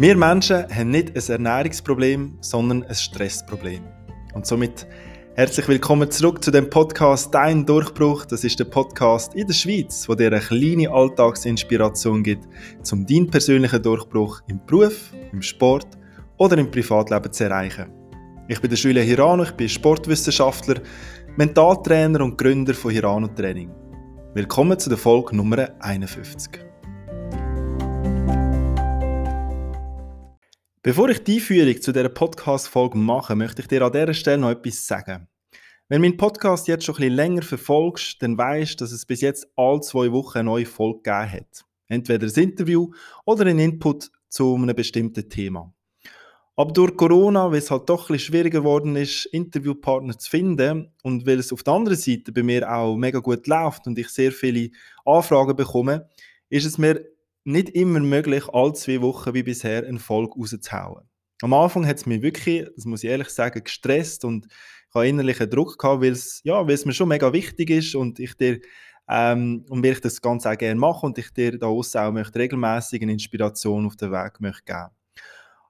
Wir Menschen haben nicht ein Ernährungsproblem, sondern ein Stressproblem. Und somit herzlich willkommen zurück zu dem Podcast Dein Durchbruch. Das ist der Podcast in der Schweiz, wo dir eine kleine Alltagsinspiration gibt, um deinen persönlichen Durchbruch im Beruf, im Sport oder im Privatleben zu erreichen. Ich bin der Julia Hirano, ich bin Sportwissenschaftler, Mentaltrainer und Gründer von Hirano Training. Willkommen zu der Folge Nummer 51. Bevor ich die Einführung zu dieser Podcast-Folge mache, möchte ich dir an dieser Stelle noch etwas sagen. Wenn meinen Podcast jetzt schon ein bisschen länger verfolgst, dann weißt du, dass es bis jetzt alle zwei Wochen eine neue Folge gegeben hat. Entweder ein Interview oder ein Input zu einem bestimmten Thema. Aber durch Corona, weil es halt doch ein bisschen schwieriger geworden ist, Interviewpartner zu finden und weil es auf der anderen Seite bei mir auch mega gut läuft und ich sehr viele Anfragen bekomme, ist es mir nicht immer möglich, alle zwei Wochen wie bisher eine Folge rauszuhauen. Am Anfang hat es mich wirklich, das muss ich ehrlich sagen, gestresst und ich habe innerlichen Druck gehabt, weil es, ja, weil es mir schon mega wichtig ist und ich dir ähm, und weil ich das Ganze auch gerne mache und ich dir da auch möchte regelmäßig eine Inspiration auf den Weg möchte geben.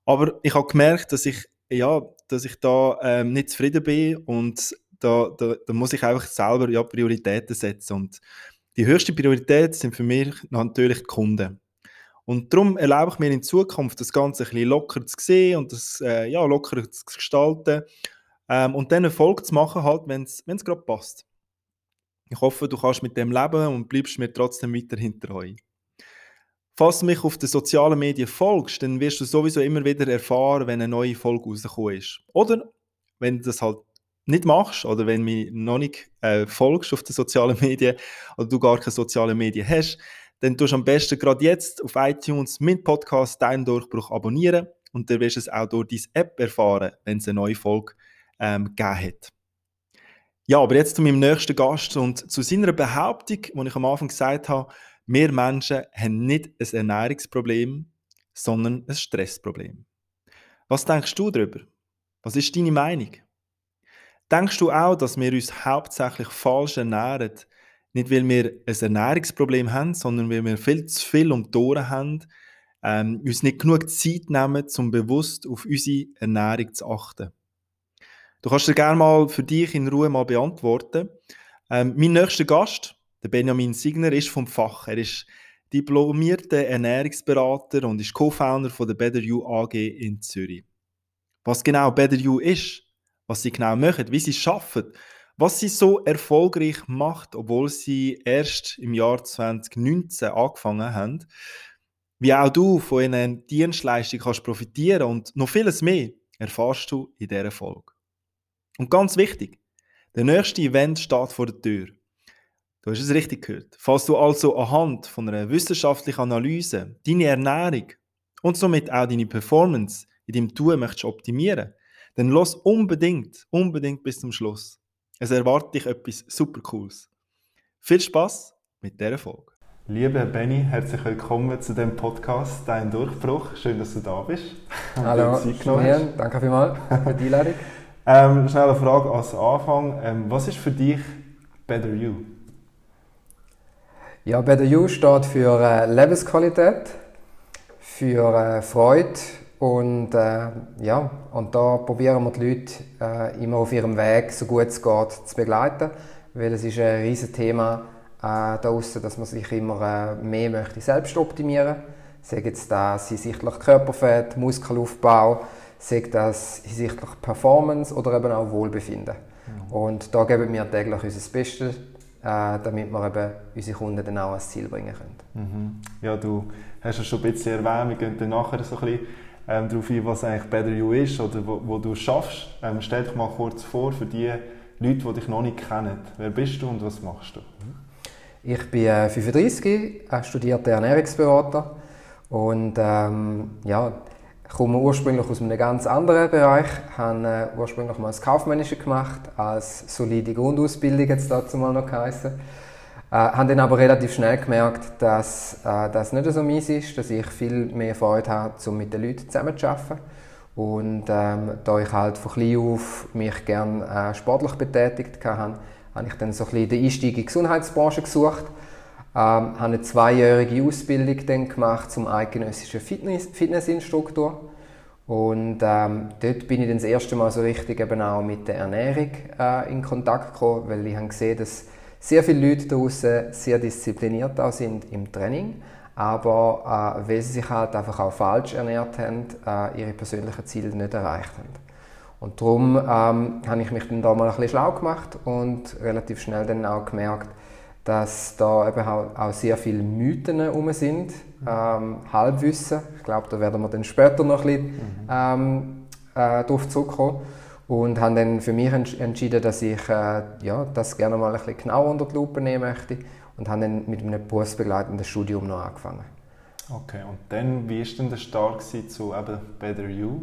Aber ich habe gemerkt, dass ich, ja, dass ich da ähm, nicht zufrieden bin und da, da, da muss ich einfach selber ja, Prioritäten setzen und die höchste Priorität sind für mich natürlich die Kunden. Und darum erlaube ich mir in Zukunft, das Ganze ein bisschen locker zu sehen und das äh, ja, locker zu gestalten ähm, und dann Erfolg zu machen, halt, wenn es gerade passt. Ich hoffe, du kannst mit dem leben und bleibst mir trotzdem weiterhin treu. Falls du mich auf den sozialen Medien folgst, dann wirst du sowieso immer wieder erfahren, wenn eine neue Folge rausgekommen ist. Oder wenn du das halt nicht machst oder wenn du mich noch nicht äh, folgst auf den sozialen Medien oder du gar keine sozialen Medien hast, dann tust du am besten gerade jetzt auf iTunes meinen Podcast Dein Durchbruch abonnieren und dann wirst du es auch durch deine App erfahren, wenn es eine neue Folge ähm, gegeben hat. Ja, aber jetzt zu meinem nächsten Gast und zu seiner Behauptung, die ich am Anfang gesagt habe, wir Menschen haben nicht ein Ernährungsproblem, sondern ein Stressproblem. Was denkst du darüber? Was ist deine Meinung? Denkst du auch, dass wir uns hauptsächlich falsch ernähren? Nicht, weil wir ein Ernährungsproblem haben, sondern weil wir viel zu viel um die Ohren haben, ähm, uns nicht genug Zeit nehmen, um bewusst auf unsere Ernährung zu achten. Du kannst dir gerne mal für dich in Ruhe mal beantworten. Ähm, mein nächster Gast, der Benjamin Signer, ist vom Fach. Er ist diplomierter Ernährungsberater und ist Co-Founder der Better You AG in Zürich. Was genau Better You ist, was sie genau machen, wie sie schaffen, was sie so erfolgreich macht, obwohl sie erst im Jahr 2019 angefangen haben, wie auch du von ihren Dienstleistungen kannst profitieren und noch vieles mehr erfährst du in dieser Folge. Und ganz wichtig, der nächste Event steht vor der Tür. Du hast es richtig gehört. Falls du also anhand von einer wissenschaftlichen Analyse deine Ernährung und somit auch deine Performance in deinem Tun möchtest optimieren, dann los unbedingt, unbedingt bis zum Schluss. Es erwartet dich etwas super Cooles. Viel Spaß mit dieser Folge. Lieber Benny, herzlich willkommen zu dem Podcast Dein Durchbruch. Schön, dass du da bist. Hallo, Julian, danke vielmals für die Einladung. ähm, schnell eine Frage als Anfang. Ähm, was ist für dich Better You? Ja, Better You steht für äh, Lebensqualität, für äh, Freude und äh, ja, und da probieren wir die Leute äh, immer auf ihrem Weg, so gut es geht, zu begleiten, weil es ist ein riesiges Thema äh, da dass man sich immer äh, mehr möchte selbst optimieren möchte. Sei jetzt das hinsichtlich Körperfett, Muskelaufbau, sei das hinsichtlich Performance oder eben auch Wohlbefinden. Mhm. Und da geben wir täglich unser Bestes, äh, damit wir eben unsere Kunden dann auch ans Ziel bringen können. Mhm. Ja, du hast es schon ein bisschen erwähnt, wir gehen dann nachher so ein bisschen ähm, darauf ein, was eigentlich Better You ist oder wo, wo du schaffst. Ähm, stell dich mal kurz vor für die Leute, die dich noch nicht kennen. Wer bist du und was machst du? Ich bin äh, 35, studierter Ernährungsberater und ähm, ja, komme ursprünglich aus einem ganz anderen Bereich, habe äh, ursprünglich mal das Kaufmännische gemacht, als solide Grundausbildung jetzt dazu mal noch geheißen. Äh, habe dann aber relativ schnell gemerkt, dass äh, das nicht so meins ist, dass ich viel mehr Freude habe, um mit den Leuten zusammenzuarbeiten. Und ähm, da ich halt von klein auf mich gerne äh, sportlich betätigt habe, habe ich dann so ein bisschen den Einstieg in die Gesundheitsbranche gesucht. habe eine zweijährige Ausbildung dann gemacht zum eidgenössischen Fitness, Fitnessinstruktor. Und ähm, dort bin ich dann das erste Mal so richtig eben auch mit der Ernährung äh, in Kontakt gekommen, weil ich habe gesehen, dass sehr viele Leute draußen sehr diszipliniert auch sind im Training, aber äh, weil sie sich halt einfach auch falsch ernährt haben, äh, ihre persönlichen Ziele nicht erreicht haben. Und darum ähm, habe ich mich dann da mal ein bisschen schlau gemacht und relativ schnell dann auch gemerkt, dass da eben auch, sehr viele Mythen herum sind, ähm, Halbwissen. Ich glaube, da werden wir dann später noch ein bisschen ähm, äh, darauf zurückkommen. Und habe dann für mich entschieden, dass ich äh, ja, das gerne mal ein bisschen genauer unter die Lupe nehmen möchte und habe dann mit einem berufsbegleitenden Studium noch angefangen. Okay, und dann, wie war denn der Start zu eben Better You?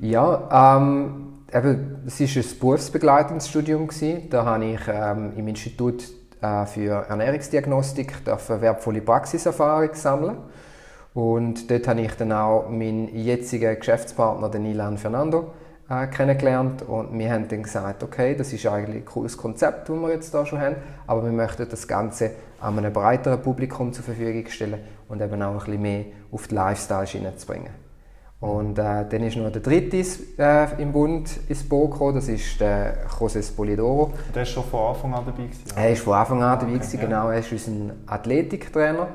Ja, ähm, eben, es war ein berufsbegleitendes Studium. Gewesen. Da habe ich ähm, im Institut äh, für Ernährungsdiagnostik wertvolle Praxiserfahrung sammeln. Und dort habe ich dann auch meinen jetzigen Geschäftspartner, den Ilan Fernando, äh, kennengelernt. Und wir haben dann gesagt, okay, das ist eigentlich ein cooles Konzept, das wir jetzt da schon haben, aber wir möchten das Ganze einem breiteren Publikum zur Verfügung stellen und eben auch ein bisschen mehr auf die Lifestyle-Schiene zu bringen. Und äh, dann ist noch der dritte äh, im Bund ins Boot gekommen, das ist der José Spolidoro. Der ist schon von Anfang an dabei gewesen? Er ist von Anfang an dabei, okay, gewesen, genau. Er war unser Athletiktrainer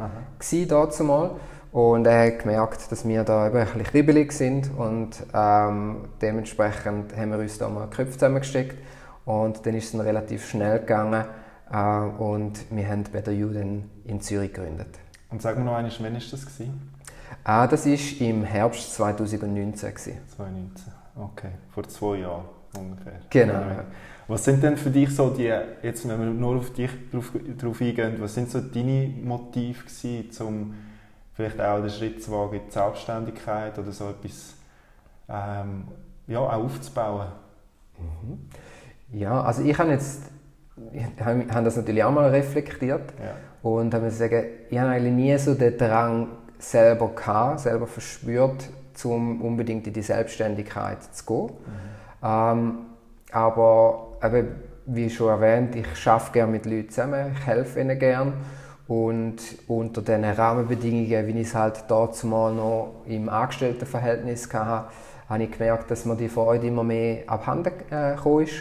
dazu mal. Und er hat gemerkt, dass wir da eben ein bisschen kribbelig sind und ähm, dementsprechend haben wir uns da mal Köpfe zusammengesteckt und dann ist es dann relativ schnell gegangen äh, und wir haben bei der Juden in Zürich gegründet. Und sag mir noch einmal, wann war das? Gewesen? Ah, das war im Herbst 2019. 2019, okay. Vor zwei Jahren ungefähr. Genau. Was sind denn für dich so die, jetzt wenn wir nur auf dich drauf, drauf eingehen, was sind so deine Motive gewesen, um vielleicht auch den Schritt zu wagen in die Selbstständigkeit oder so etwas ähm, ja, auch aufzubauen? Mhm. Ja, also ich habe jetzt ich habe das natürlich auch mal reflektiert ja. und habe mir gesagt, ich habe eigentlich nie so den Drang selber gehabt, selber verspürt, um unbedingt in die Selbstständigkeit zu gehen. Mhm. Ähm, aber eben, wie schon erwähnt, ich arbeite gerne mit Leuten zusammen, ich helfe ihnen gerne. Und unter diesen Rahmenbedingungen, wie ich es halt dort mal noch im Angestelltenverhältnis hatte, habe ich gemerkt, dass mir die Freude immer mehr abhanden äh, ist.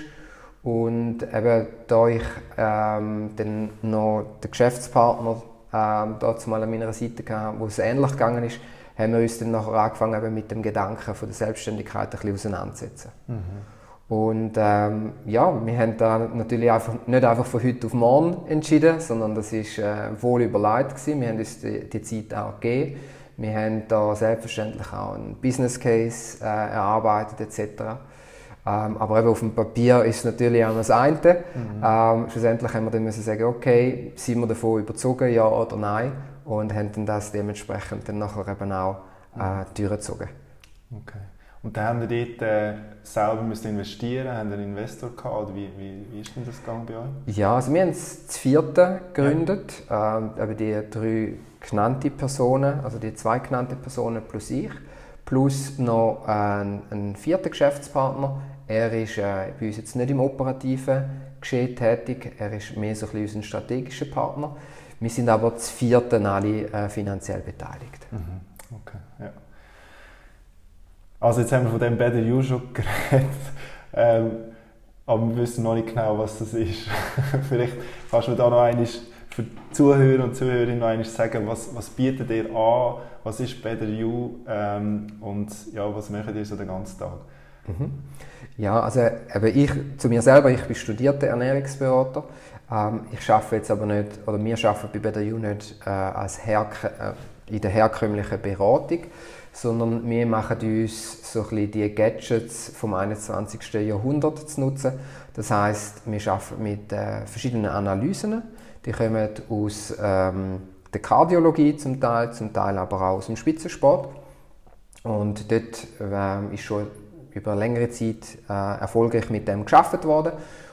Und eben, da ich ähm, dann noch den Geschäftspartner ähm, dort mal an meiner Seite gehabt, wo es ähnlich gegangen ist, haben wir uns dann nachher angefangen eben mit dem Gedanken von der Selbstständigkeit ein bisschen auseinanderzusetzen. Mhm. Und ähm, ja, wir haben da natürlich einfach, nicht einfach von heute auf morgen entschieden, sondern das ist äh, wohl überlegt gewesen. Wir haben uns die, die Zeit auch gegeben. Wir haben da selbstverständlich auch einen Business Case äh, erarbeitet etc. Ähm, aber eben auf dem Papier ist es natürlich auch das eine. Mhm. Ähm, schlussendlich haben wir dann müssen sagen, okay, sind wir davon überzogen, ja oder nein? Und haben dann das dementsprechend dann nachher eben auch äh, durchgezogen. Okay. Und dann haben Sie dort äh, selber müssen investieren, haben einen Investor gehabt, oder wie, wie, wie ist denn das gegangen bei euch? Ja, also wir haben das vierte gegründet, ja. ähm, eben die drei genannte Personen, also die zwei genannte Personen plus ich, plus noch ein, ein vierter Geschäftspartner, er ist äh, bei uns jetzt nicht im operativen Geschehen tätig, er ist mehr so ein bisschen unser strategischer Partner. Wir sind aber zu vierten alle äh, finanziell beteiligt. Mhm. Okay. Also jetzt haben wir von dem Better You schon geredet, ähm, aber wir wissen noch nicht genau, was das ist. Vielleicht kannst du da noch einmal für Zuhörer und Zuhörerinnen noch einmal sagen, was, was bietet ihr an, was ist Better You ähm, und ja, was macht ihr so den ganzen Tag? Mhm. Ja, also eben ich, zu mir selber, ich bin studierter Ernährungsberater. Ähm, ich arbeite jetzt aber nicht, oder wir arbeiten bei Better You nicht äh, als Herk äh, in der herkömmlichen Beratung, sondern wir machen uns so die Gadgets vom 21. Jahrhundert zu nutzen. Das heißt, wir arbeiten mit äh, verschiedenen Analysen. Die kommen aus ähm, der Kardiologie zum Teil, zum Teil aber auch aus dem Spitzensport. Und dort ähm, ist schon über längere Zeit äh, erfolgreich mit dem geschafft worden.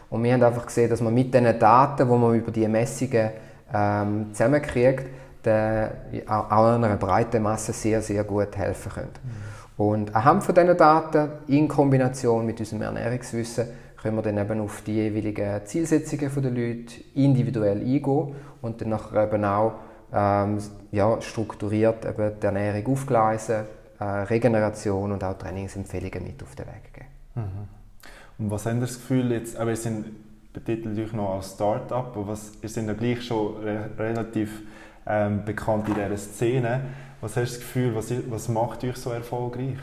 Und wir haben einfach gesehen, dass man mit den Daten, die man über die Messungen ähm, zusammenkriegt, der, auch einer breiten Masse sehr, sehr gut helfen können. Mhm. Und anhand von diesen Daten in Kombination mit unserem Ernährungswissen können wir dann eben auf die jeweiligen Zielsetzungen der Leute individuell eingehen und dann nachher eben auch ähm, ja, strukturiert eben die Ernährung aufgleisen, äh, Regeneration und auch Trainingsempfehlungen mit auf den Weg geben. Mhm. Und was haben Sie das Gefühl jetzt, aber Sie sind betitelt euch noch als Start-up, aber was, ihr sind ja gleich schon re relativ ähm, bekannt in dieser Szene. Was hast du das Gefühl, was, was macht euch so erfolgreich?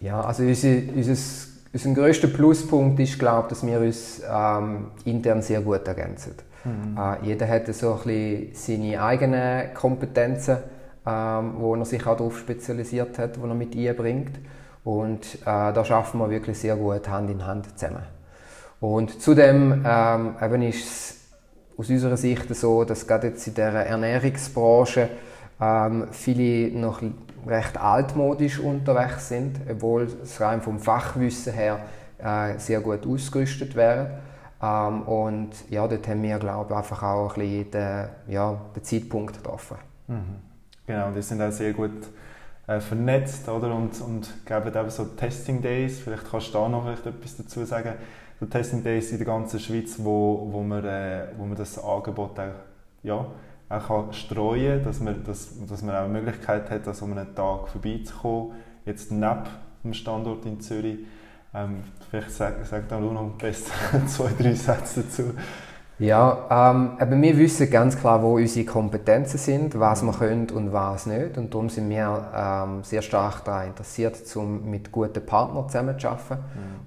Ja, also unser, unser, unser grösster Pluspunkt ist, glaube dass wir uns ähm, intern sehr gut ergänzen. Mhm. Äh, jeder hat so ein bisschen seine eigenen Kompetenzen, ähm, wo er sich auch darauf spezialisiert hat, die er mit einbringt. Und äh, da schaffen wir wirklich sehr gut Hand in Hand zusammen. Und zudem ähm, eben ist es aus unserer Sicht so, dass gerade jetzt in der Ernährungsbranche ähm, viele noch recht altmodisch unterwegs sind, obwohl es rein vom Fachwissen her äh, sehr gut ausgerüstet wäre. Ähm, und ja, dort haben wir, glaube ich, einfach auch ein bisschen den, ja, den Zeitpunkt getroffen. Mhm. Genau, die sind auch sehr gut äh, vernetzt oder? Und, und geben eben so Testing Days. Vielleicht kannst du da noch etwas dazu sagen. So Testing Days in der ganzen Schweiz, wo, wo, man, äh, wo man das Angebot auch, ja, auch kann streuen kann, dass man, dass, dass man auch eine Möglichkeit hat, dass um einen Tag vorbeizukommen, jetzt neben dem Standort in Zürich. Ähm, vielleicht sag, sag da nur noch best zwei, drei Sätze dazu. Ja, ähm, wir wissen ganz klar, wo unsere Kompetenzen sind, was wir können und was nicht. Und darum sind wir ähm, sehr stark daran interessiert, um mit guten Partnern zusammenzuarbeiten.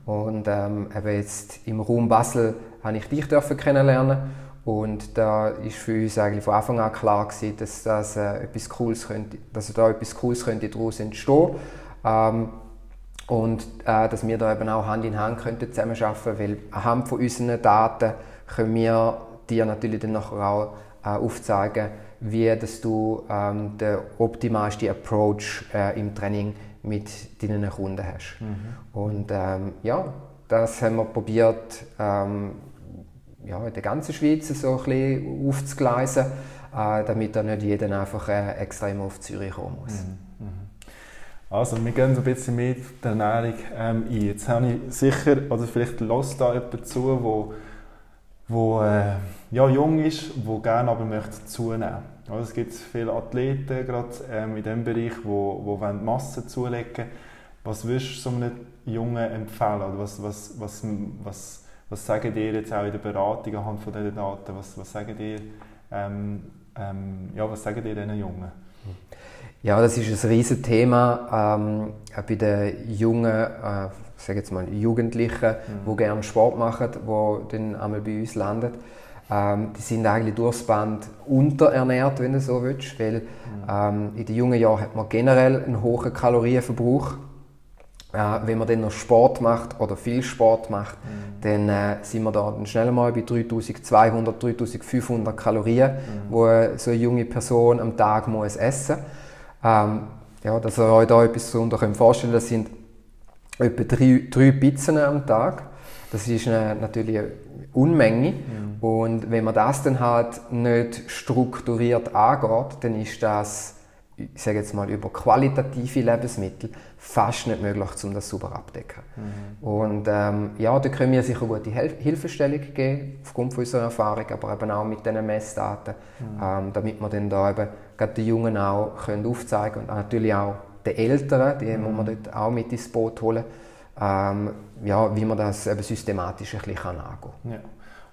Mhm. Und ähm, eben jetzt im Raum Basel habe ich dich dürfen kennenlernen und da ist für uns eigentlich von Anfang an klar gewesen, dass, das, äh, etwas Cooles könnte, dass da etwas Cooles könnte daraus entstehen ähm, und äh, dass wir da eben auch Hand in Hand könnten zusammenarbeiten weil anhand von unseren Daten können wir dir natürlich dann nachher auch äh, aufzeigen, wie dass du ähm, den optimalsten Approach äh, im Training mit deinen Kunden hast. Mhm. Und ähm, ja, das haben wir probiert ähm, ja, in der ganzen Schweiz so ein bisschen aufzugleisen, äh, damit dann nicht jeder einfach äh, extrem auf Zürich kommen muss. Mhm. mhm. Also, wir gehen ein bisschen mehr der Ernährung ähm, ein. Jetzt habe ich sicher, oder vielleicht lässt da jemand zu, wo, wo äh, ja, jung ist, wo gerne aber möchte zunehmen. Also, es gibt viele Athleten gerade ähm, in diesem Bereich, wo, wo Massen zulegen Was würdest du so einem Jungen empfehlen? Oder was, was, was, was was sagen dir jetzt auch in der Beratung anhand von diesen Daten? Was, was sagen dir, ähm, ähm, ja, was sagen dir diesen Jungen? Ja, das ist ein riesiges Thema ähm, bei den jungen, äh, sage jetzt mal Jugendlichen, mhm. die gerne Sport machen, die dann einmal bei uns landen. Ähm, die sind eigentlich durchs Band unterernährt, wenn du so willst, weil mhm. ähm, in den jungen Jahren hat man generell einen hohen Kalorienverbrauch äh, wenn man dann noch Sport macht oder viel Sport macht, mhm. dann äh, sind wir da dann schnell mal bei 3200, 3500 Kalorien, mhm. wo äh, so eine junge Person am Tag muss essen ähm, ja, dass ihr euch da etwas darunter vorstellen könnt, das sind etwa drei, drei Pizzen am Tag. Das ist eine, natürlich eine Unmenge. Mhm. Und wenn man das dann halt nicht strukturiert angeht, dann ist das ich sage jetzt mal, über qualitative Lebensmittel fast nicht möglich, um das super abdecken. Mhm. Und ähm, ja, da können wir sicher gute Hel Hilfestellung geben, aufgrund von unserer Erfahrung, aber eben auch mit diesen Messdaten, mhm. ähm, damit wir dann da eben gerade den Jungen auch können aufzeigen und natürlich auch den Eltern, die mhm. muss man dort auch mit ins Boot holen, ähm, ja, wie man das eben systematisch ein bisschen angehen kann. Ja.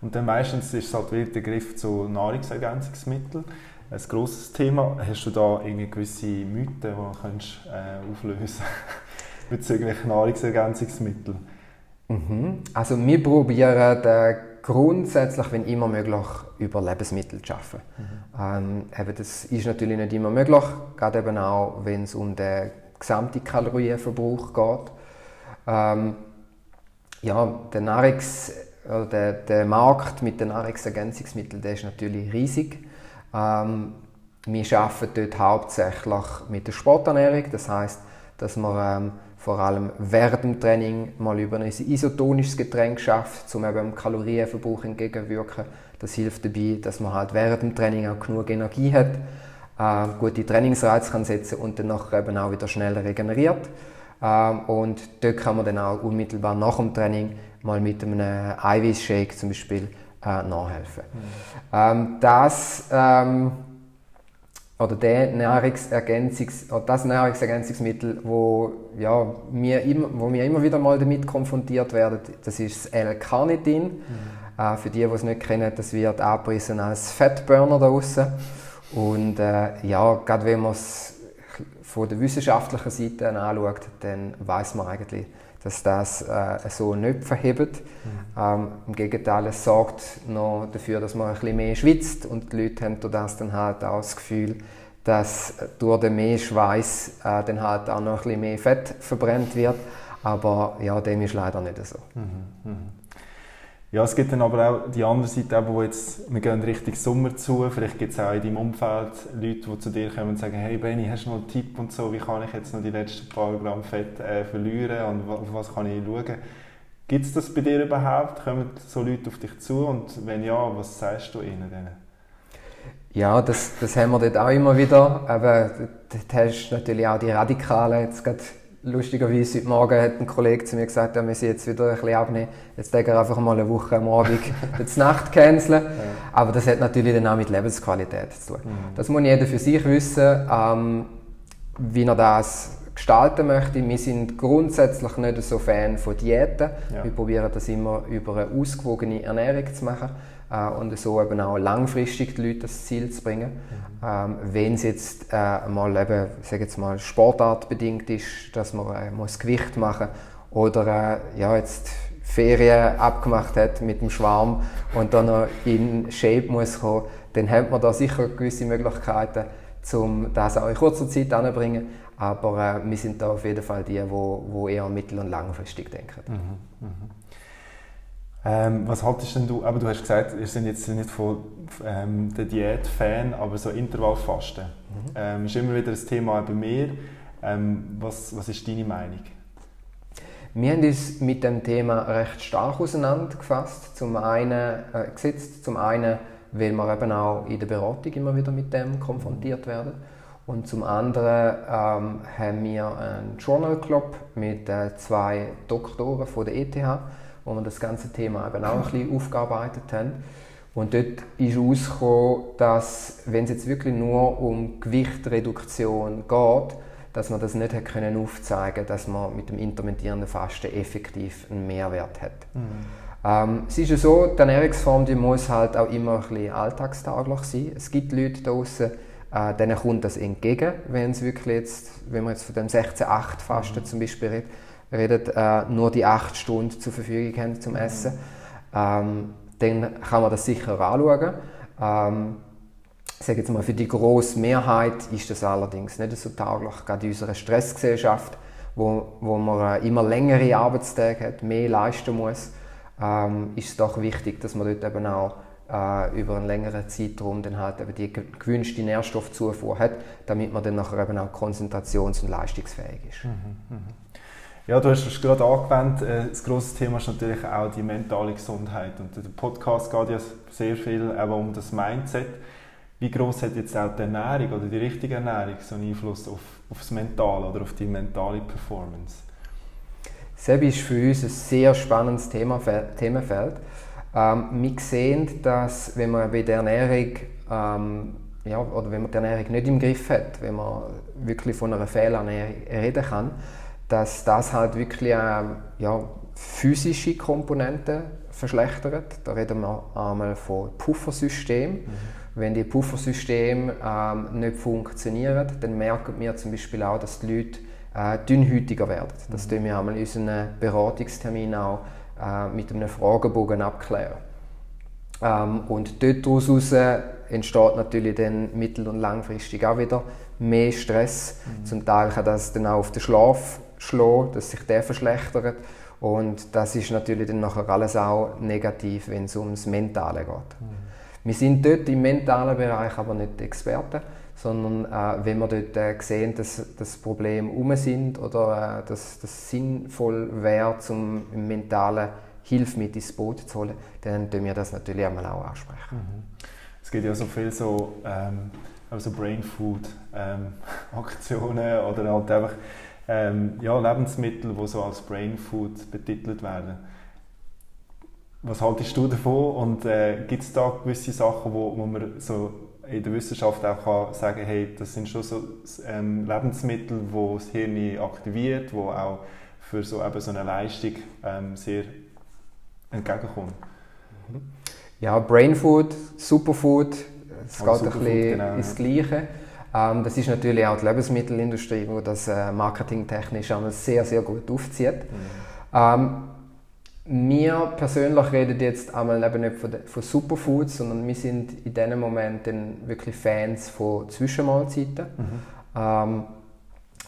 Und dann meistens ist es halt wieder der Griff zu Nahrungsergänzungsmitteln ein grosses Thema. Hast du da irgendwie gewisse Mythen, die du könntest, äh, auflösen bezüglich Nahrungsergänzungsmittel? Mhm. Also wir probieren äh, grundsätzlich, wenn immer möglich, über Lebensmittel zu arbeiten. Mhm. Ähm, eben das ist natürlich nicht immer möglich, gerade eben auch, wenn es um den gesamten Kalorienverbrauch geht. Ähm, ja, der, Nahrungs oder der, der Markt mit den Nahrungsergänzungsmitteln der ist natürlich riesig. Ähm, wir arbeiten dort hauptsächlich mit der Sporternährung, das heißt, dass man ähm, vor allem während dem Training mal über ein isotonisches Getränk schafft, um eben dem Kalorienverbrauch entgegenzuwirken. Das hilft dabei, dass man halt während dem Training auch genug Energie hat, äh, gute Trainingsreize kann setzen und dann nachher eben auch wieder schneller regeneriert. Ähm, und dort kann man dann auch unmittelbar nach dem Training mal mit einem Eiweißshake zum Beispiel äh, nachhelfen. Mhm. Ähm, das ähm, oder der Nahrungsergänzungs oder das Nahrungsergänzungsmittel, wo ja wir immer, wo wir immer wieder mal damit konfrontiert werden, das ist das L-Carnitin. Mhm. Äh, für die, die es nicht kennen, das wird abgerissen als Fettburner da draussen. Und äh, ja, gerade wenn man es von der wissenschaftlichen Seite anschaut, dann weiß man eigentlich, dass das äh, so nicht verhebt. Mhm. Ähm, Im Gegenteil, es sorgt noch dafür, dass man ein bisschen mehr schwitzt und die Leute haben durch das dann halt auch das Gefühl, dass durch den mehr Schweiß äh, dann halt auch noch ein bisschen mehr Fett verbrennt wird. Aber ja, dem ist leider nicht so. Mhm. Mhm. Ja, es gibt dann aber auch die andere Seite, eben, wo jetzt, wir gehen Richtung Sommer zu, vielleicht gibt es auch in deinem Umfeld Leute, die zu dir kommen und sagen, hey Benny, hast du noch einen Tipp und so, wie kann ich jetzt noch die letzten paar Gramm Fett äh, verlieren und auf was kann ich schauen? Gibt es das bei dir überhaupt? Kommen so Leute auf dich zu und wenn ja, was sagst du ihnen denn? Ja, das, das haben wir dort auch immer wieder, aber dort hast du natürlich auch die Radikalen, jetzt gerade lustigerweise heute Morgen hat ein Kollege zu mir gesagt, er müsse jetzt wieder ein bisschen abnehmen. Jetzt denke er einfach mal eine Woche am Abend die Nacht canceln. Ja. Aber das hat natürlich dann auch mit Lebensqualität zu tun. Mhm. Das muss jeder für sich wissen, ähm, wie er das gestalten möchte. Wir sind grundsätzlich nicht so Fan von Diäten. Ja. Wir probieren das immer über eine ausgewogene Ernährung zu machen äh, und so eben auch langfristig die Leute das Ziel zu bringen. Mhm. Ähm, Wenn es jetzt äh, mal eben, sage jetzt mal, sportartbedingt ist, dass man äh, muss Gewicht machen oder äh, ja, jetzt Ferien abgemacht hat mit dem Schwarm und dann noch in Shape muss kommen, dann hat man da sicher gewisse Möglichkeiten, um das auch in kurzer Zeit anzubringen. Aber äh, wir sind da auf jeden Fall die, die eher mittel- und langfristig denken. Mhm, mh. Ähm, was haltest denn du, aber du hast gesagt, wir sind jetzt nicht von ähm, der Diät-Fan, aber so Intervallfasten mhm. ähm, ist immer wieder ein Thema bei mir. Ähm, was, was ist deine Meinung? Wir haben uns mit dem Thema recht stark auseinandergefasst, zum einen äh, gesetzt, zum einen, weil wir eben auch in der Beratung immer wieder mit dem konfrontiert werden. Und zum anderen ähm, haben wir einen Journal Club mit äh, zwei Doktoren von der ETH, wo wir das ganze Thema eben auch ein bisschen aufgearbeitet haben. Und dort ist herausgekommen, dass, wenn es jetzt wirklich nur um Gewichtreduktion geht, dass man das nicht hat können aufzeigen dass man mit dem intermittierenden Fasten effektiv einen Mehrwert hat. Mhm. Ähm, es ist ja so, die Ernährungsform die muss halt auch immer ein bisschen alltagstauglich sein. Es gibt Leute draußen, äh, denen kommt das entgegen, wenn es wirklich jetzt, wenn man jetzt von dem 16-8 Fasten mhm. zum Beispiel redet, redet, äh, nur die acht Stunden zur Verfügung haben zum Essen, ähm, dann kann man das sicher anschauen. Ähm, ich sage jetzt mal, für die grosse Mehrheit ist das allerdings nicht so tauglich, gerade in unserer Stressgesellschaft, wo, wo man äh, immer längere Arbeitstage hat, mehr leisten muss, ähm, ist es doch wichtig, dass man dort eben auch äh, über einen längeren Zeitraum dann halt eben die gewünschte Nährstoffzufuhr hat, damit man dann nachher eben auch konzentrations- und leistungsfähig ist. Mhm, mh. Ja, du hast es gerade angewendet. Äh, das grosse Thema ist natürlich auch die mentale Gesundheit. Und der Podcast geht ja sehr viel eben um das Mindset. Wie groß hat jetzt auch die Ernährung oder die richtige Ernährung so einen Einfluss auf, auf das Mentale oder auf die mentale Performance? Das ist für uns ein sehr spannendes Themenfeld. Ähm, wir sehen, dass wenn man bei der Ernährung ähm, ja, oder wenn man die Ernährung nicht im Griff hat, wenn man wirklich von einer Fehlernährung reden kann, dass das halt wirklich äh, ja, physische Komponenten verschlechtert. Da reden wir einmal von Puffersystemen. Mhm. Wenn die Puffersysteme ähm, nicht funktionieren, dann merken wir zum Beispiel auch, dass die Leute äh, dünnhütiger werden. Das mhm. tun wir einmal in unseren Beratungstermin auch äh, mit einem Fragebogen abklären. Ähm, und daraus entsteht natürlich dann mittel- und langfristig auch wieder mehr Stress. Mhm. Zum Teil kann das dann auch auf den Schlaf schlagen, dass sich der verschlechtert. Und das ist natürlich dann nachher alles auch negativ, wenn es ums Mentale geht. Mhm. Wir sind dort im mentalen Bereich aber nicht Experten, sondern äh, wenn wir dort äh, sehen, dass das Problem um sind oder äh, dass das sinnvoll wäre, um im mentalen Hilfe mit ins Boot zu holen, dann tun wir das natürlich einmal auch ansprechen. Mhm. Es gibt ja so viel so, ähm, also Brain Food ähm, Aktionen oder halt einfach ähm, ja, Lebensmittel, die so als Brain Food betitelt werden. Was haltest du davon und äh, gibt es da gewisse Sachen, wo, wo man so in der Wissenschaft auch kann sagen hey, das sind schon so ähm, Lebensmittel, die das Hirn aktiviert, die auch für so, eben so eine Leistung ähm, sehr entgegenkommen? Ja, Brain Food, Superfood, es geht ein bisschen genau, ins Gleiche. Ähm, das ist natürlich auch die Lebensmittelindustrie, die das äh, marketingtechnisch sehr, sehr gut aufzieht. Mhm. Ähm, wir persönlich reden jetzt einmal eben nicht von, von Superfoods, sondern wir sind in diesem Moment wirklich Fans von Zwischenmahlzeiten. Mhm. Ähm,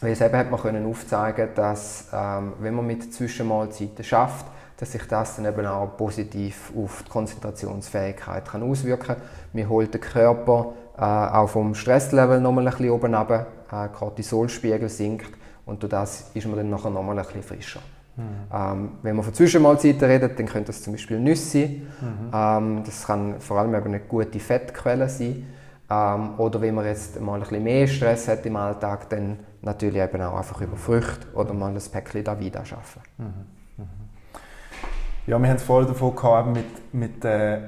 weil es eben hat man können aufzeigen, dass ähm, wenn man mit Zwischenmahlzeiten schafft, dass sich das dann eben auch positiv auf die Konzentrationsfähigkeit kann auswirken kann. Wir holt den Körper äh, auch vom Stresslevel nochmal ein bisschen oben runter, äh, Cortisolspiegel sinkt und durch das ist man dann nachher nochmal ein bisschen frischer. Mhm. Ähm, wenn man von Zwischenmahlzeiten redet, dann könnte das zum Beispiel Nüsse sein. Mhm. Ähm, das kann vor allem eben eine gute Fettquelle sein. Ähm, oder wenn man jetzt mal ein bisschen mehr Stress hat im Alltag, dann natürlich eben auch einfach über Früchte oder mal ein Päckchen Davida arbeiten. Mhm. Ja, wir haben es vorher davon gehabt, mit, mit äh,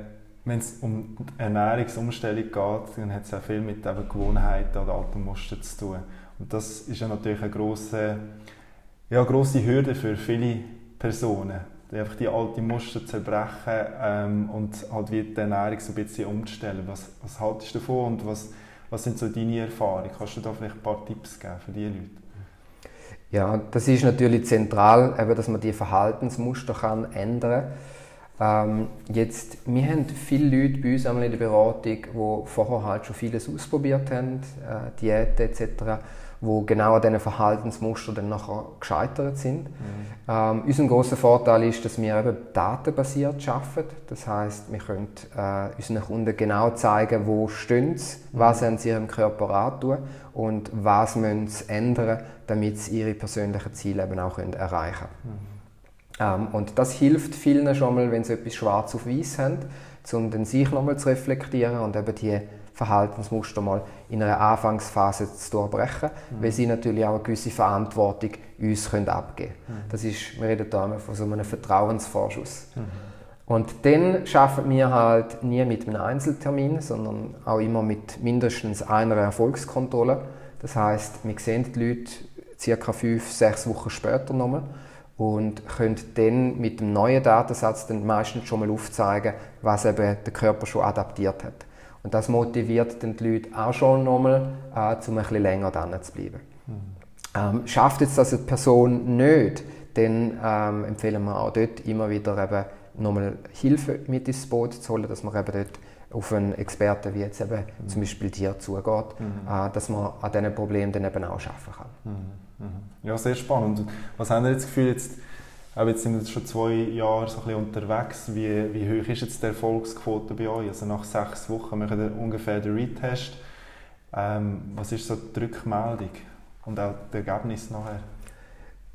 wenn es um Ernährungsumstellung geht, dann hat es auch viel mit eben Gewohnheiten oder alten Mustern zu tun. Und das ist ja natürlich eine grosse, ja, grosse Hürde für viele Personen, einfach die alten Muster zerbrechen ähm, und halt wie die Ernährung so ein bisschen umzustellen. Was, was haltest du davon und was, was sind so deine Erfahrungen? Kannst du da vielleicht ein paar Tipps geben für diese Leute? Ja, das ist natürlich zentral, eben, dass man die Verhaltensmuster kann ändern. Ähm, jetzt, wir haben viele Leute bei uns in der Beratung, die vorher halt schon vieles ausprobiert haben, äh, Diäten etc wo genau an diesen Verhaltensmustern dann nachher gescheitert sind. Mhm. Ähm, unser großer Vorteil ist, dass wir eben datenbasiert arbeiten. Das heißt, wir können äh, unseren Kunden genau zeigen, wo stehen sie, mhm. was sie in ihrem Körper antun und was müssen sie ändern, damit sie ihre persönlichen Ziele eben auch können erreichen können. Mhm. Ähm, und das hilft vielen schon mal, wenn sie etwas schwarz auf weiß haben, um dann sich nochmal zu reflektieren und eben die Verhaltensmuster mal in einer Anfangsphase zu durchbrechen, mhm. weil sie natürlich auch eine gewisse Verantwortung uns können abgeben können. Mhm. Das ist, wir reden da von so einem Vertrauensvorschuss. Mhm. Und dann schaffen wir halt nie mit einem Einzeltermin, sondern auch immer mit mindestens einer Erfolgskontrolle. Das heißt, wir sehen die Leute circa fünf, sechs Wochen später nochmal und können dann mit dem neuen Datensatz dann meistens schon mal aufzeigen, was eben der Körper schon adaptiert hat. Und das motiviert dann die Leute auch schon nochmal, äh, um ein bisschen länger dran zu bleiben. Mhm. Ähm, schafft jetzt das eine Person nicht, dann ähm, empfehlen wir auch dort immer wieder eben nochmal Hilfe mit ins Boot zu holen, dass man eben dort auf einen Experten wie jetzt eben mhm. zum Beispiel dir zugeht, mhm. äh, dass man an diesen Problemen dann eben auch arbeiten kann. Mhm. Mhm. Ja, sehr spannend. Was haben Sie jetzt das Gefühl, jetzt auch jetzt sind wir schon zwei Jahre so ein bisschen unterwegs. Wie, wie hoch ist jetzt die Erfolgsquote bei euch? Also nach sechs Wochen machen wir ungefähr den Retest. Ähm, was ist so die Rückmeldung und auch das Ergebnis nachher?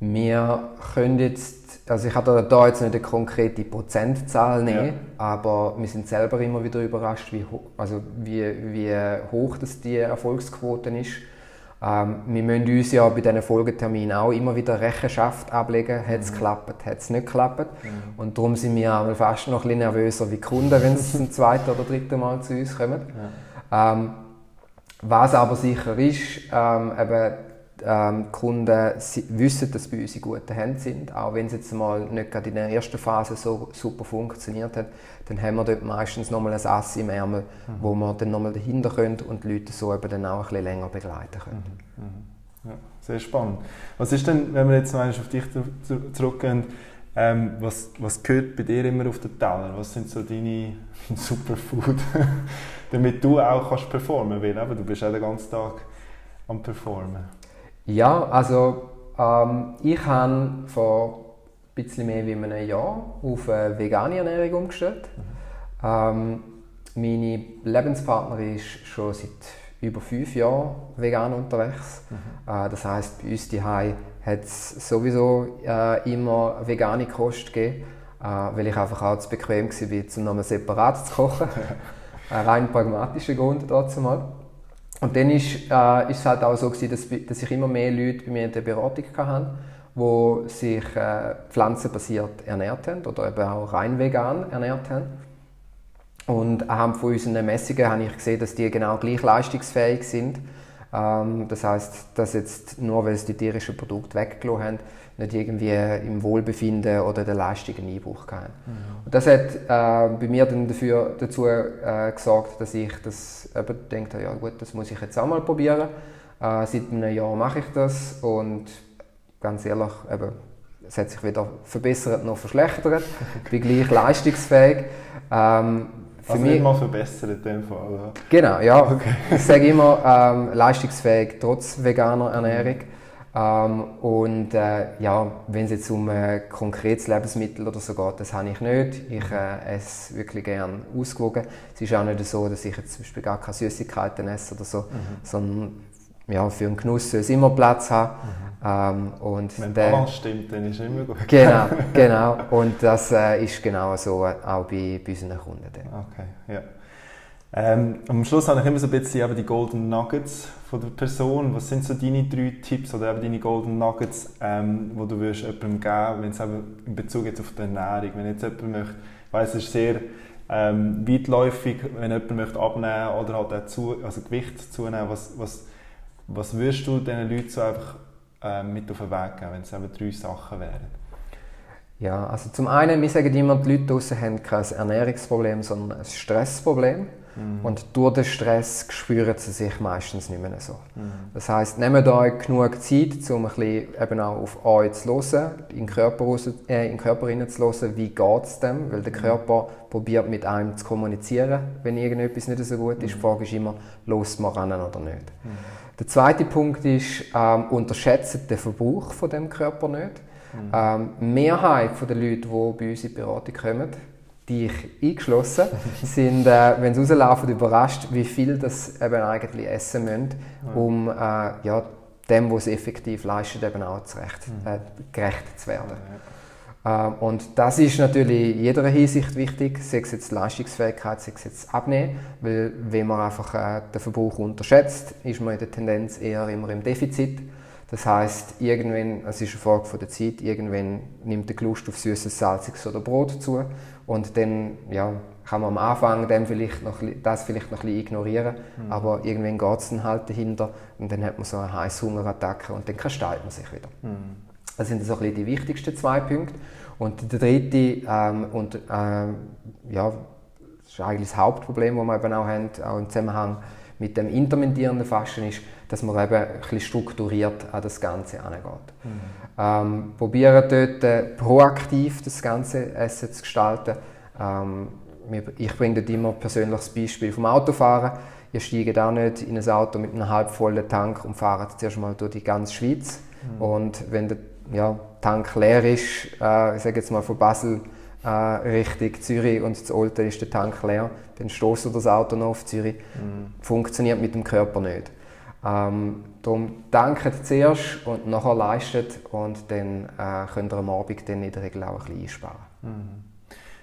Wir können jetzt, also ich kann da jetzt nicht eine konkrete Prozentzahl nehmen, ja. aber wir sind selber immer wieder überrascht, wie, also wie, wie hoch das die Erfolgsquote ist. Ähm, wir müssen uns ja bei diesen Folgeterminen auch immer wieder Rechenschaft ablegen. Hat es mhm. geklappt, hat es nicht geklappt? Mhm. Und darum sind wir auch fast noch ein bisschen nervöser wie Kunden, wenn sie zum zweiten oder dritten Mal zu uns kommen. Ja. Ähm, was aber sicher ist, ähm, eben, ähm, Kunden wissen, dass bei uns in guten Händen sind, auch wenn es jetzt mal nicht gerade in der ersten Phase so super funktioniert hat, dann haben wir dort meistens nochmal ein Ass im Ärmel, mhm. wo wir dann nochmal dahinter können und die Leute so eben dann auch ein bisschen länger begleiten können. Mhm. Mhm. Ja, sehr spannend. Was ist denn, wenn wir jetzt mal auf dich zurückgehen, ähm, was, was gehört bei dir immer auf den Teller? Was sind so deine Superfood, damit du auch kannst performen kannst? Weil du bist ja den ganzen Tag am Performen. Ja, also ähm, ich habe vor ein bisschen mehr wie einem Jahr auf eine vegane Ernährung umgestellt. Mhm. Ähm, meine Lebenspartnerin ist schon seit über fünf Jahren vegan unterwegs. Mhm. Äh, das heißt, bei uns daheim hat es sowieso äh, immer vegane Kost gegeben, äh, weil ich einfach auch zu bequem war, um nochmal separat zu kochen. Ein rein pragmatischer Grund dazu mal. Und dann ist, äh, ist es halt auch so gewesen, dass, dass ich immer mehr Leute bei mir in der Beratung hatte, die sich äh, pflanzenbasiert ernährt haben oder eben auch rein vegan ernährt haben. Und anhand von unseren Messungen habe ich gesehen, dass die genau gleich leistungsfähig sind. Ähm, das heißt, dass jetzt nur weil sie die tierischen Produkte weggelassen haben, nicht irgendwie im Wohlbefinden oder der Leistung einen Einbruch hatten. Mhm. Und das hat äh, bei mir dann dafür, dazu äh, gesorgt, dass ich das eben denke, ja gut, das muss ich jetzt auch mal probieren. Äh, seit einem Jahr mache ich das und ganz ehrlich, eben, es hat sich weder verbessert noch verschlechtert. ich bin gleich leistungsfähig. Ähm, für also mich, mal verbessert in dem Fall. Oder? Genau, ja. Okay. Ich sage immer, ähm, leistungsfähig trotz veganer Ernährung. Ähm, und äh, ja, wenn es jetzt um ein äh, konkretes Lebensmittel oder so geht, das habe ich nicht. Ich äh, esse wirklich gerne ausgewogen. Es ist auch nicht so, dass ich jetzt zum Beispiel gar keine Süßigkeiten esse oder so, mhm. sondern ja, für einen Genuss soll es immer Platz haben. Mhm. Ähm, und Wenn der Balance stimmt, dann ist es immer gut. Genau, genau. Und das äh, ist genau so auch bei, bei unseren Kunden. Dann. Okay, ja. Ähm, am Schluss habe ich immer so ein bisschen eben die Golden Nuggets von der Person. Was sind so deine drei Tipps oder eben deine Golden Nuggets, ähm, die du würdest jemandem geben, wenn es eben in Bezug jetzt auf die Ernährung, wenn jetzt jemand möchte, ich weiss, es ist sehr ähm, weitläufig, wenn jemand möchte abnehmen oder halt auch zu, also Gewicht zunehmen, was, was, was würdest du diesen Leuten so einfach ähm, mit auf den Weg geben, wenn es eben drei Sachen wären? Ja, also zum einen, wir sagen immer, die Leute draußen haben kein Ernährungsproblem, sondern ein Stressproblem. Mhm. Und durch den Stress spüren sie sich meistens nicht mehr so. Mhm. Das heißt, nehmt euch genug Zeit, um ein bisschen eben auch auf euch zu hören, in den Körper, äh, in den Körper zu hören, wie geht es dem, weil der mhm. Körper probiert mit einem zu kommunizieren, wenn irgendetwas nicht so gut ist. Die mhm. Frage ist immer, los man ran oder nicht. Mhm. Der zweite Punkt ist, ähm, unterschätzt den Verbrauch von dem Körper nicht. Mhm. Ähm, Mehrheit der Leute, die bei uns in die Beratung kommen, die ich eingeschlossen, sind, äh, wenn sie rauslaufen, überrascht, wie viel das eben eigentlich essen müssen, um äh, ja, dem, was sie effektiv leisten, eben auch zurecht, mhm. äh, gerecht zu werden. Ja. Ähm, und das ist natürlich in jeder Hinsicht wichtig, sei es jetzt Leistungsfähigkeit, sei es jetzt Abnehmen, weil wenn man einfach äh, den Verbrauch unterschätzt, ist man in der Tendenz eher immer im Defizit. Das heißt, irgendwann, es ist eine Frage von der Zeit, irgendwann nimmt der Lust auf süßes, salziges oder Brot zu und dann ja, kann man am Anfang dem vielleicht noch, das vielleicht noch ein bisschen ignorieren, mhm. aber irgendwann geht es dann halt dahinter und dann hat man so eine Heißhungerattacke und dann kastet man sich wieder. Mhm. Das sind so ein bisschen die wichtigsten zwei Punkte. Und der dritte, ähm, und, ähm, ja, das ist eigentlich das Hauptproblem, das wir eben auch haben, auch im Zusammenhang mit dem intermittierenden Fasten, ist, dass man eben ein bisschen strukturiert an das Ganze angeht. Mhm. Ähm, probieren dort äh, proaktiv das ganze Essen zu gestalten. Ähm, ich bringe dort immer ein persönliches Beispiel vom Autofahren. Ihr steigt auch nicht in ein Auto mit einem halbvollen Tank und fahrt zuerst mal durch die ganze Schweiz. Mhm. Und wenn der ja, Tank leer ist, äh, ich sage jetzt mal von Basel äh, Richtung Zürich und zu Olten ist der Tank leer, dann stoßt das Auto noch auf Zürich. Mhm. Funktioniert mit dem Körper nicht. Ähm, darum denkt zuerst und nachher leistet und dann äh, könnt ihr am Abend dann in der Regel auch ein bisschen einsparen. Mhm.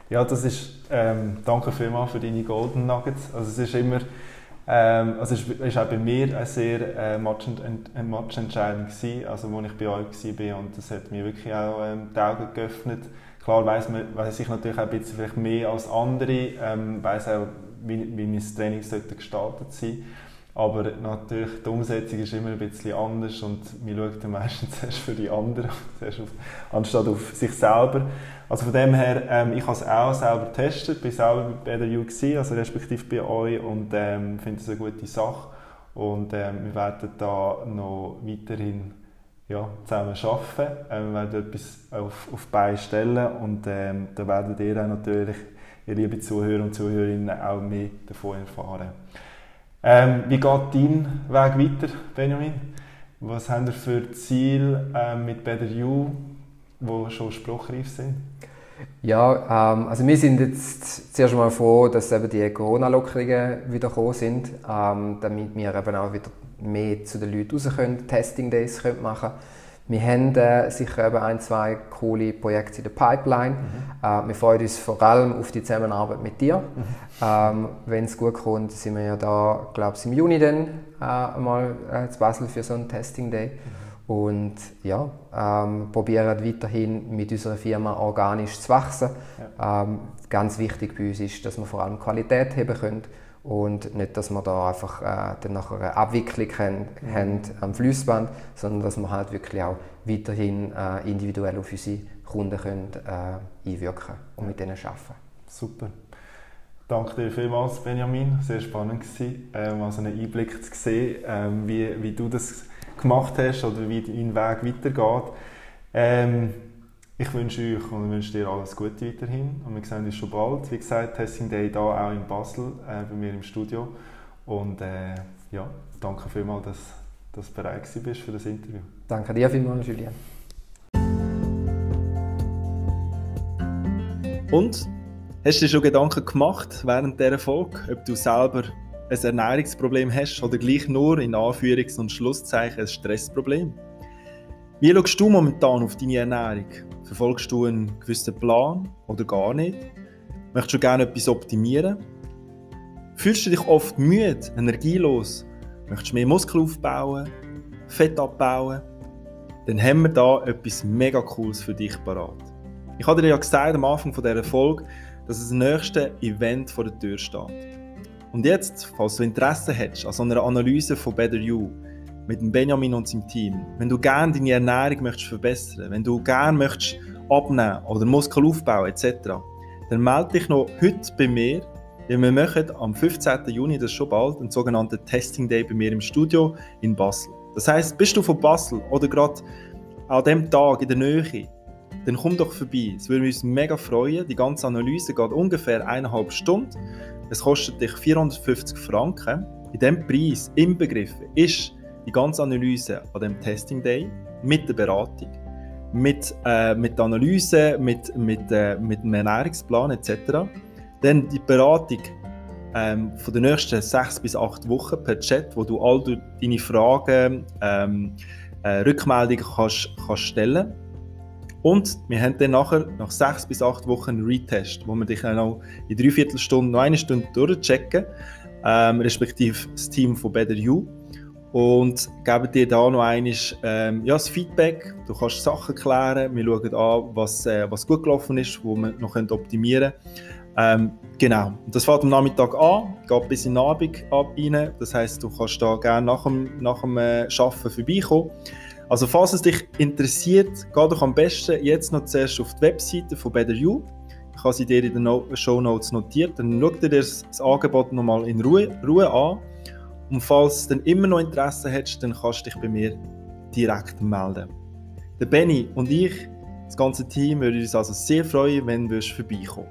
Ja, das ist, ähm, danke vielmals für deine Golden Nuggets. Also es ist immer, ähm, also es ist auch bei mir eine sehr äh, Matchentscheidung gewesen, also als ich bei euch war und das hat mir wirklich auch ähm, die Augen geöffnet. Klar weiss, man, weiss ich natürlich auch ein bisschen vielleicht mehr als andere, ähm, weiss auch, wie, wie mein Training sollte gestaltet sein aber natürlich, die Umsetzung ist immer ein bisschen anders und man schaut dann meistens zuerst für die anderen, auf, anstatt auf sich selber. Also von dem her, ähm, ich habe es auch selber getestet, bin selber bei You gewesen, also respektive bei euch und ähm, finde es eine gute Sache. Und ähm, wir werden da noch weiterhin ja, zusammen arbeiten. Ähm, wir werden etwas auf, auf Beine stellen und ähm, da werdet ihr auch natürlich, ihr liebe Zuhörer und Zuhörerinnen, auch mehr davon erfahren. Ähm, wie geht dein Weg weiter, Benjamin? Was haben wir für Ziele ähm, mit Better You, die schon spruchreif sind? Ja, ähm, also wir sind jetzt zuerst mal froh, dass eben die Corona-Lockerungen wieder gekommen sind, ähm, damit wir eben auch wieder mehr zu den Leuten raus können, Testing Days können machen Wir haben äh, sicher eben ein, zwei coole Projekte in der Pipeline. Mhm. Äh, wir freuen uns vor allem auf die Zusammenarbeit mit dir. Mhm. Ähm, Wenn es gut kommt, sind wir ja da, glaube ich, im Juni dann äh, mal äh, zu Basel für so einen Testing Day. Mhm. Und ja, ähm, probieren weiterhin mit unserer Firma organisch zu wachsen. Ja. Ähm, ganz wichtig bei uns ist, dass wir vor allem Qualität haben können und nicht, dass wir da einfach äh, dann nachher eine Abwicklung haben, mhm. haben am Fließband, sondern dass wir halt wirklich auch weiterhin äh, individuell auf unsere Kunden können, äh, einwirken und mit denen arbeiten. Super. Danke dir vielmals, Benjamin. Sehr spannend gewesen, ähm, also einen Einblick zu sehen, ähm, wie, wie du das gemacht hast oder wie dein Weg weitergeht. Ähm, ich wünsche euch und wünsche dir alles Gute weiterhin. Und wir sehen uns schon bald. Wie gesagt, Testing Day hier auch in Basel, äh, bei mir im Studio. Und äh, ja, danke vielmals, dass, dass du bereit bist für das Interview. Danke dir vielmals, Julian. Und hast du dir schon Gedanken gemacht während dieser Folge, ob du selber ein Ernährungsproblem hast oder gleich nur in Anführungs- und Schlusszeichen ein Stressproblem? Wie schaust du momentan auf deine Ernährung? Verfolgst du einen gewissen Plan oder gar nicht? Möchtest du gerne etwas optimieren? Fühlst du dich oft müde, energielos? Möchtest du mehr Muskeln aufbauen? Fett abbauen? Dann haben wir da etwas mega Cooles für dich parat. Ich hatte dir ja gesagt am Anfang dieser Folge, dass das nächste Event vor der Tür steht. Und jetzt, falls du Interesse hättest an so einer Analyse von Better You, mit Benjamin und seinem Team, wenn du gerne deine Ernährung möchtest verbessern, wenn du gerne möchtest abnehmen oder Muskel aufbauen etc., dann melde dich noch heute bei mir. Weil wir machen am 15. Juni, das ist schon bald, einen sogenannten Testing Day bei mir im Studio in Basel. Das heißt, bist du von Basel oder gerade an dem Tag in der Nähe, dann komm doch vorbei. Es würde uns mega freuen. Die ganze Analyse geht ungefähr eineinhalb Stunden. Es kostet dich 450 Franken. In diesem Preis inbegriffen ist die ganze Analyse an dem Testing Day mit der Beratung, mit, äh, mit der Analyse, mit, mit, äh, mit dem Ernährungsplan etc. Dann die Beratung ähm, von den nächsten sechs bis acht Wochen per Chat, wo du all deine Fragen, ähm, äh, Rückmeldungen kannst, kannst stellen und wir haben dann nachher, nach sechs bis acht Wochen einen Retest, wo wir dich dann auch in drei Viertelstunden noch eine Stunde durchchecken, ähm, respektive das Team von Better You und geben dir da noch einmal ähm, ja, das Feedback. Du kannst Sachen klären. Wir schauen an, was, äh, was gut gelaufen ist, wo wir noch optimieren können. Ähm, genau. Das fängt am Nachmittag an, geht bis in den Abend ab rein. Das heisst, du kannst da gerne nach dem, nach dem äh, Arbeiten vorbeikommen. Also falls es dich interessiert, geh doch am besten jetzt noch zuerst auf die Webseite von Better You. Ich habe sie dir in den no Show Notes notiert. Dann schau dir das, das Angebot nochmal in Ruhe, Ruhe an. Und falls du dann immer noch Interesse hast, dann kannst du dich bei mir direkt melden. Der Benny und ich, das ganze Team, würden uns also sehr freuen, wenn du vorbeikommen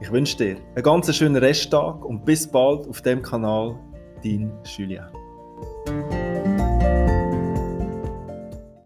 Ich wünsche dir einen ganz schönen Resttag und bis bald auf dem Kanal, dein Julian.